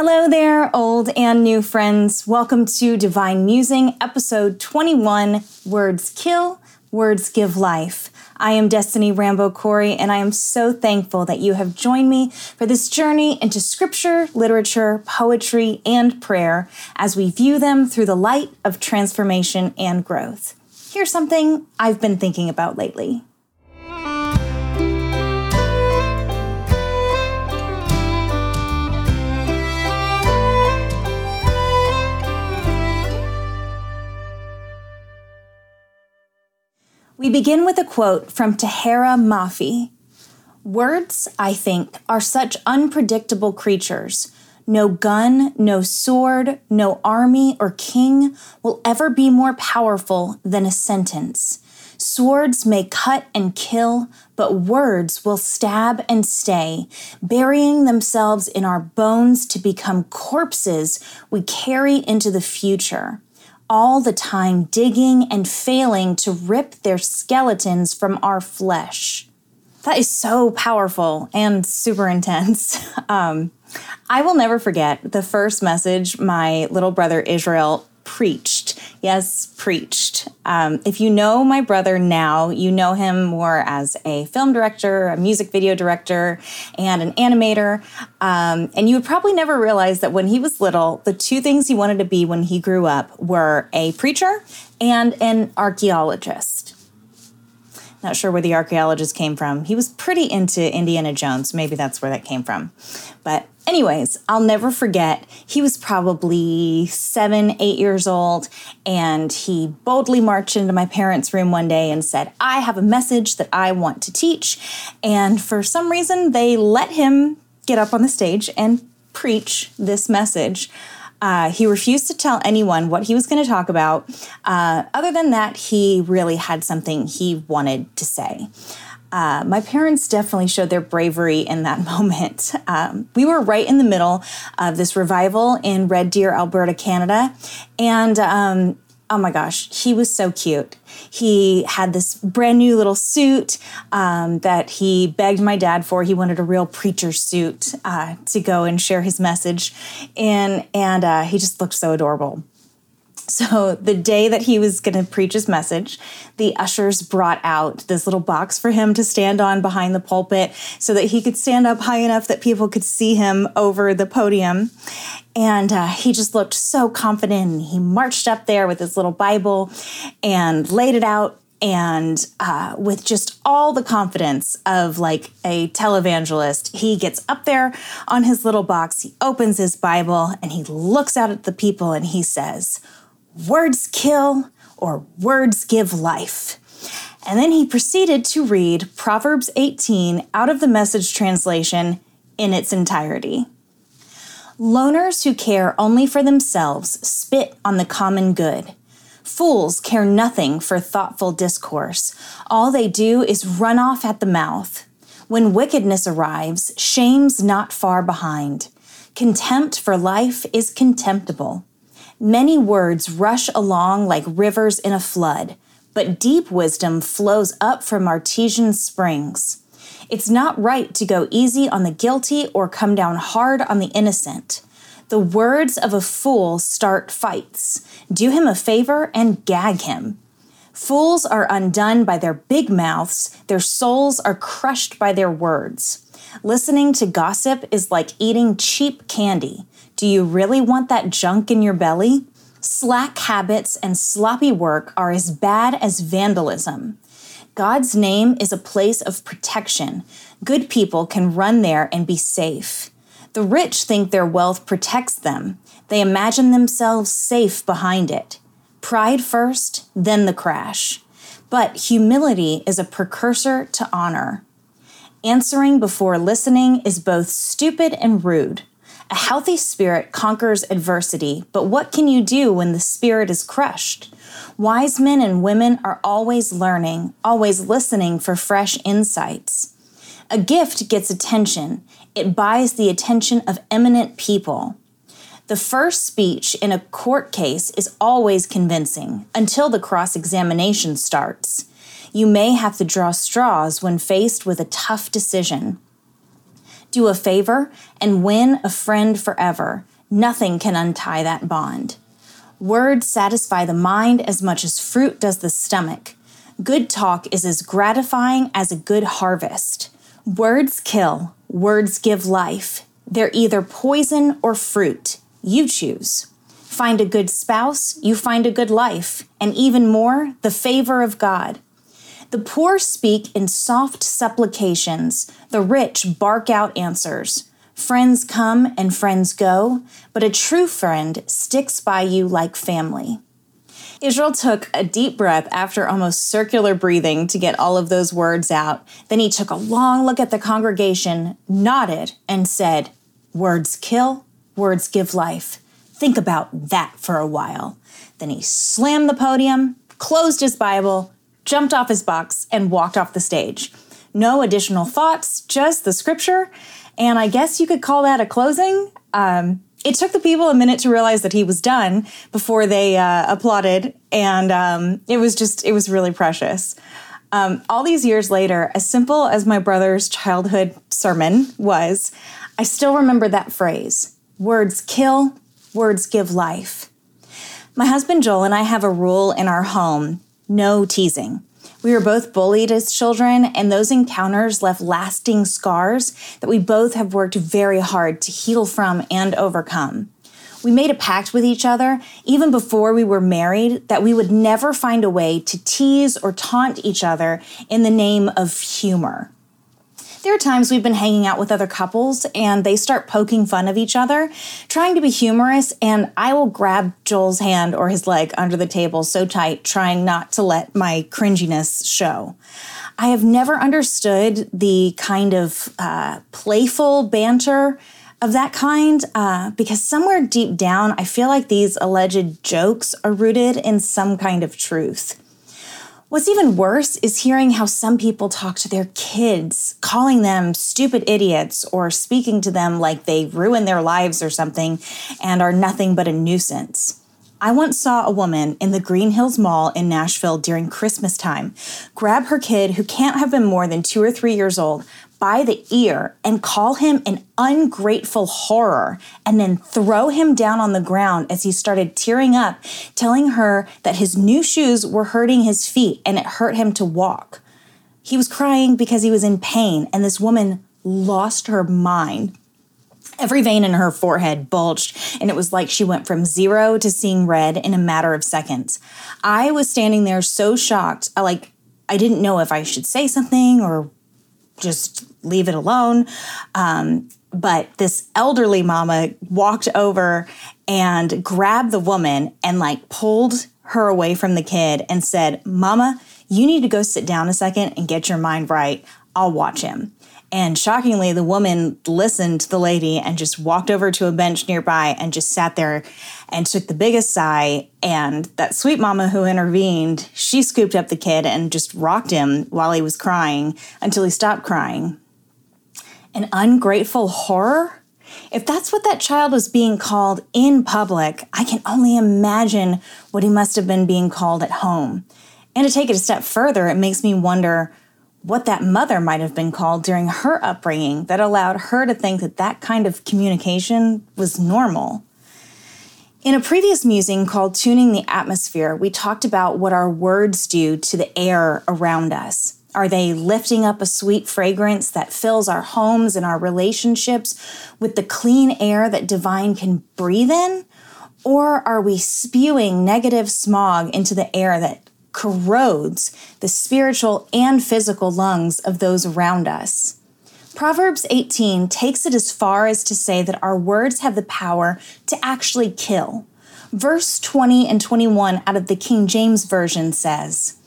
Hello there, old and new friends. Welcome to Divine Musing, episode 21 Words Kill, Words Give Life. I am Destiny Rambo Corey, and I am so thankful that you have joined me for this journey into scripture, literature, poetry, and prayer as we view them through the light of transformation and growth. Here's something I've been thinking about lately. We begin with a quote from Tahereh Mafi. Words, I think, are such unpredictable creatures. No gun, no sword, no army or king will ever be more powerful than a sentence. Swords may cut and kill, but words will stab and stay, burying themselves in our bones to become corpses we carry into the future all the time digging and failing to rip their skeletons from our flesh. That is so powerful and super intense. Um, I will never forget the first message my little brother Israel preached. Yes, preached. Um, if you know my brother now, you know him more as a film director, a music video director, and an animator. Um, and you would probably never realize that when he was little, the two things he wanted to be when he grew up were a preacher and an archaeologist. Not sure where the archaeologist came from. He was pretty into Indiana Jones. Maybe that's where that came from. But Anyways, I'll never forget, he was probably seven, eight years old, and he boldly marched into my parents' room one day and said, I have a message that I want to teach. And for some reason, they let him get up on the stage and preach this message. Uh, he refused to tell anyone what he was going to talk about. Uh, other than that, he really had something he wanted to say uh, my parents definitely showed their bravery in that moment. Um, we were right in the middle of this revival in Red Deer, Alberta, Canada. And um, oh my gosh, he was so cute. He had this brand new little suit um, that he begged my dad for. He wanted a real preacher suit uh, to go and share his message. And, and uh, he just looked so adorable. So, the day that he was going to preach his message, the ushers brought out this little box for him to stand on behind the pulpit so that he could stand up high enough that people could see him over the podium. And uh, he just looked so confident. He marched up there with his little Bible and laid it out and uh, with just all the confidence of like a televangelist he gets up there on his little box he opens his bible and he looks out at the people and he says words kill or words give life. And then he proceeded to read Proverbs 18 out of the message translation in its entirety. Loners who care only for themselves spit on the common good. Fools care nothing for thoughtful discourse. All they do is run off at the mouth. When wickedness arrives, shame's not far behind. Contempt for life is contemptible. Many words rush along like rivers in a flood, but deep wisdom flows up from artesian springs. It's not right to go easy on the guilty or come down hard on the innocent. The words of a fool start fights. Do him a favor and gag him. Fools are undone by their big mouths, their souls are crushed by their words. Listening to gossip is like eating cheap candy. Do you really want that junk in your belly? Slack habits and sloppy work are as bad as vandalism. God's name is a place of protection. Good people can run there and be safe. The rich think their wealth protects them. They imagine themselves safe behind it. Pride first, then the crash. But humility is a precursor to honor. Answering before listening is both stupid and rude. A healthy spirit conquers adversity, but what can you do when the spirit is crushed? Wise men and women are always learning, always listening for fresh insights. A gift gets attention, it buys the attention of eminent people. The first speech in a court case is always convincing until the cross examination starts. You may have to draw straws when faced with a tough decision. Do a favor, and win a friend forever. Nothing can untie that bond. Words satisfy the mind as much as fruit does the stomach. Good talk is as gratifying as a good harvest. Words kill, words give life. They're either poison or fruit. You choose. Find a good spouse, you find a good life, and even more, the favor of God. The poor speak in soft supplications, the rich bark out answers. Friends come and friends go, but a true friend sticks by you like family. Israel took a deep breath after almost circular breathing to get all of those words out. Then he took a long look at the congregation, nodded, and said, Words kill, words give life. Think about that for a while. Then he slammed the podium, closed his Bible, jumped off his box, and walked off the stage. No additional thoughts, just the scripture and I guess you could call that a closing. Um, it took the people a minute to realize that he was done before they uh, applauded, and um, it was just, it was really precious. Um, all these years later, as simple as my brother's childhood sermon was, I still remember that phrase words kill, words give life. My husband Joel and I have a rule in our home no teasing. We were both bullied as children, and those encounters left lasting scars that we both have worked very hard to heal from and overcome. We made a pact with each other, even before we were married, that we would never find a way to tease or taunt each other in the name of humor. There are times we've been hanging out with other couples and they start poking fun of each other, trying to be humorous, and I will grab Joel's hand or his leg under the table so tight, trying not to let my cringiness show. I have never understood the kind of uh, playful banter of that kind uh, because somewhere deep down, I feel like these alleged jokes are rooted in some kind of truth. What's even worse is hearing how some people talk to their kids, calling them stupid idiots or speaking to them like they ruin their lives or something and are nothing but a nuisance. I once saw a woman in the Green Hills Mall in Nashville during Christmas time grab her kid, who can't have been more than two or three years old, by the ear and call him an ungrateful horror and then throw him down on the ground as he started tearing up, telling her that his new shoes were hurting his feet and it hurt him to walk. He was crying because he was in pain, and this woman lost her mind. Every vein in her forehead bulged, and it was like she went from zero to seeing red in a matter of seconds. I was standing there so shocked, like I didn't know if I should say something or just leave it alone. Um, but this elderly mama walked over and grabbed the woman and like pulled her away from the kid and said, Mama, you need to go sit down a second and get your mind right. I'll watch him. And shockingly, the woman listened to the lady and just walked over to a bench nearby and just sat there and took the biggest sigh. And that sweet mama who intervened, she scooped up the kid and just rocked him while he was crying until he stopped crying. An ungrateful horror? If that's what that child was being called in public, I can only imagine what he must have been being called at home. And to take it a step further, it makes me wonder what that mother might have been called during her upbringing that allowed her to think that that kind of communication was normal. In a previous musing called Tuning the Atmosphere, we talked about what our words do to the air around us. Are they lifting up a sweet fragrance that fills our homes and our relationships with the clean air that divine can breathe in? Or are we spewing negative smog into the air that corrodes the spiritual and physical lungs of those around us. Proverbs 18 takes it as far as to say that our words have the power to actually kill. Verse 20 and 21 out of the King James Version says,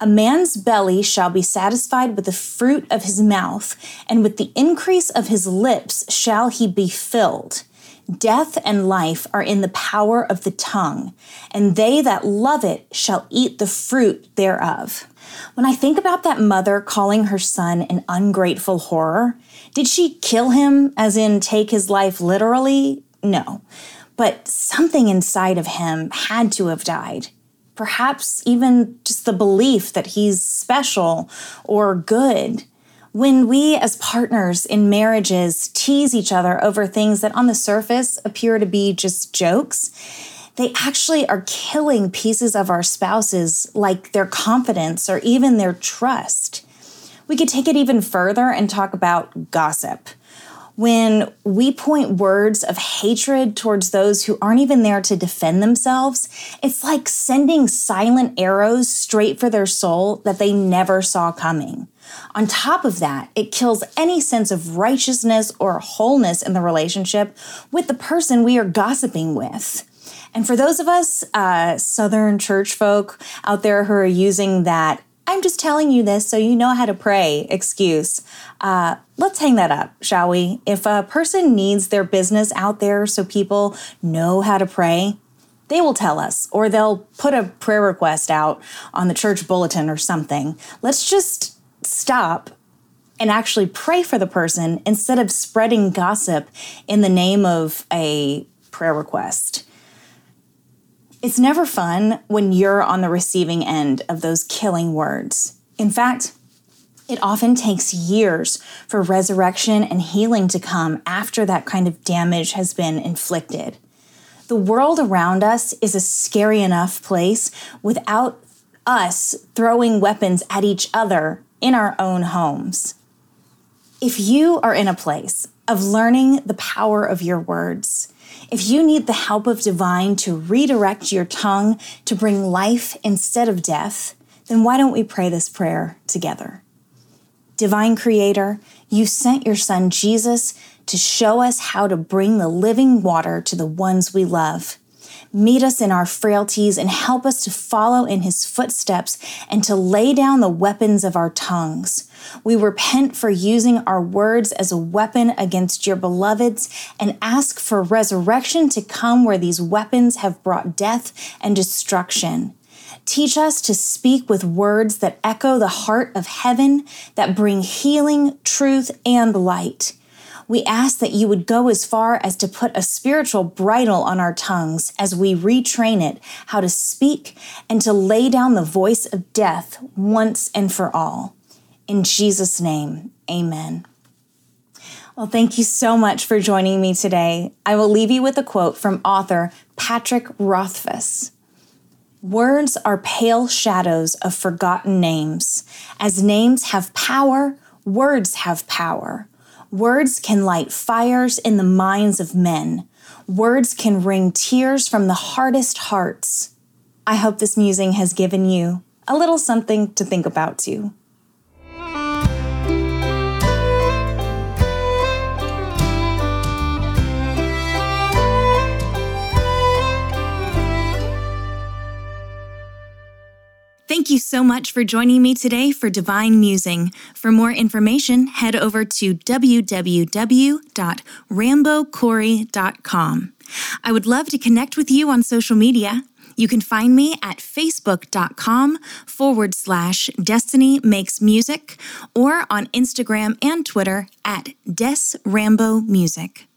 A man's belly shall be satisfied with the fruit of his mouth, and with the increase of his lips shall he be filled. Death and life are in the power of the tongue, and they that love it shall eat the fruit thereof. When I think about that mother calling her son an ungrateful horror, did she kill him, as in take his life literally? No. But something inside of him had to have died. Perhaps even just the belief that he's special or good When we, as partners in marriages, tease each other over things that on the surface appear to be just jokes, they actually are killing pieces of our spouses, like their confidence or even their trust. We could take it even further and talk about gossip when we point words of hatred towards those who aren't even there to defend themselves, it's like sending silent arrows straight for their soul that they never saw coming. On top of that, it kills any sense of righteousness or wholeness in the relationship with the person we are gossiping with. And for those of us, uh, Southern church folk out there who are using that I'm just telling you this so you know how to pray excuse. Uh, let's hang that up, shall we? If a person needs their business out there so people know how to pray, they will tell us, or they'll put a prayer request out on the church bulletin or something. Let's just stop and actually pray for the person instead of spreading gossip in the name of a prayer request. It's never fun when you're on the receiving end of those killing words. In fact, it often takes years for resurrection and healing to come after that kind of damage has been inflicted. The world around us is a scary enough place without us throwing weapons at each other in our own homes. If you are in a place of learning the power of your words, if you need the help of divine to redirect your tongue to bring life instead of death, then why don't we pray this prayer together? Divine Creator, you sent your Son Jesus to show us how to bring the living water to the ones we love. Meet us in our frailties and help us to follow in his footsteps and to lay down the weapons of our tongues. We repent for using our words as a weapon against your beloveds and ask for resurrection to come where these weapons have brought death and destruction. Teach us to speak with words that echo the heart of heaven, that bring healing, truth, and light. We ask that you would go as far as to put a spiritual bridle on our tongues as we retrain it how to speak and to lay down the voice of death once and for all. In Jesus' name, amen. Well, thank you so much for joining me today. I will leave you with a quote from author Patrick Rothfuss. Words are pale shadows of forgotten names. As names have power, words have power. Words can light fires in the minds of men. Words can wring tears from the hardest hearts. I hope this musing has given you a little something to think about too. Thank you so much for joining me today for Divine Musing. For more information, head over to www.rambocorey.com. I would love to connect with you on social media. You can find me at facebook.com forward slash destiny makes music or on Instagram and Twitter at Des Rambo Music.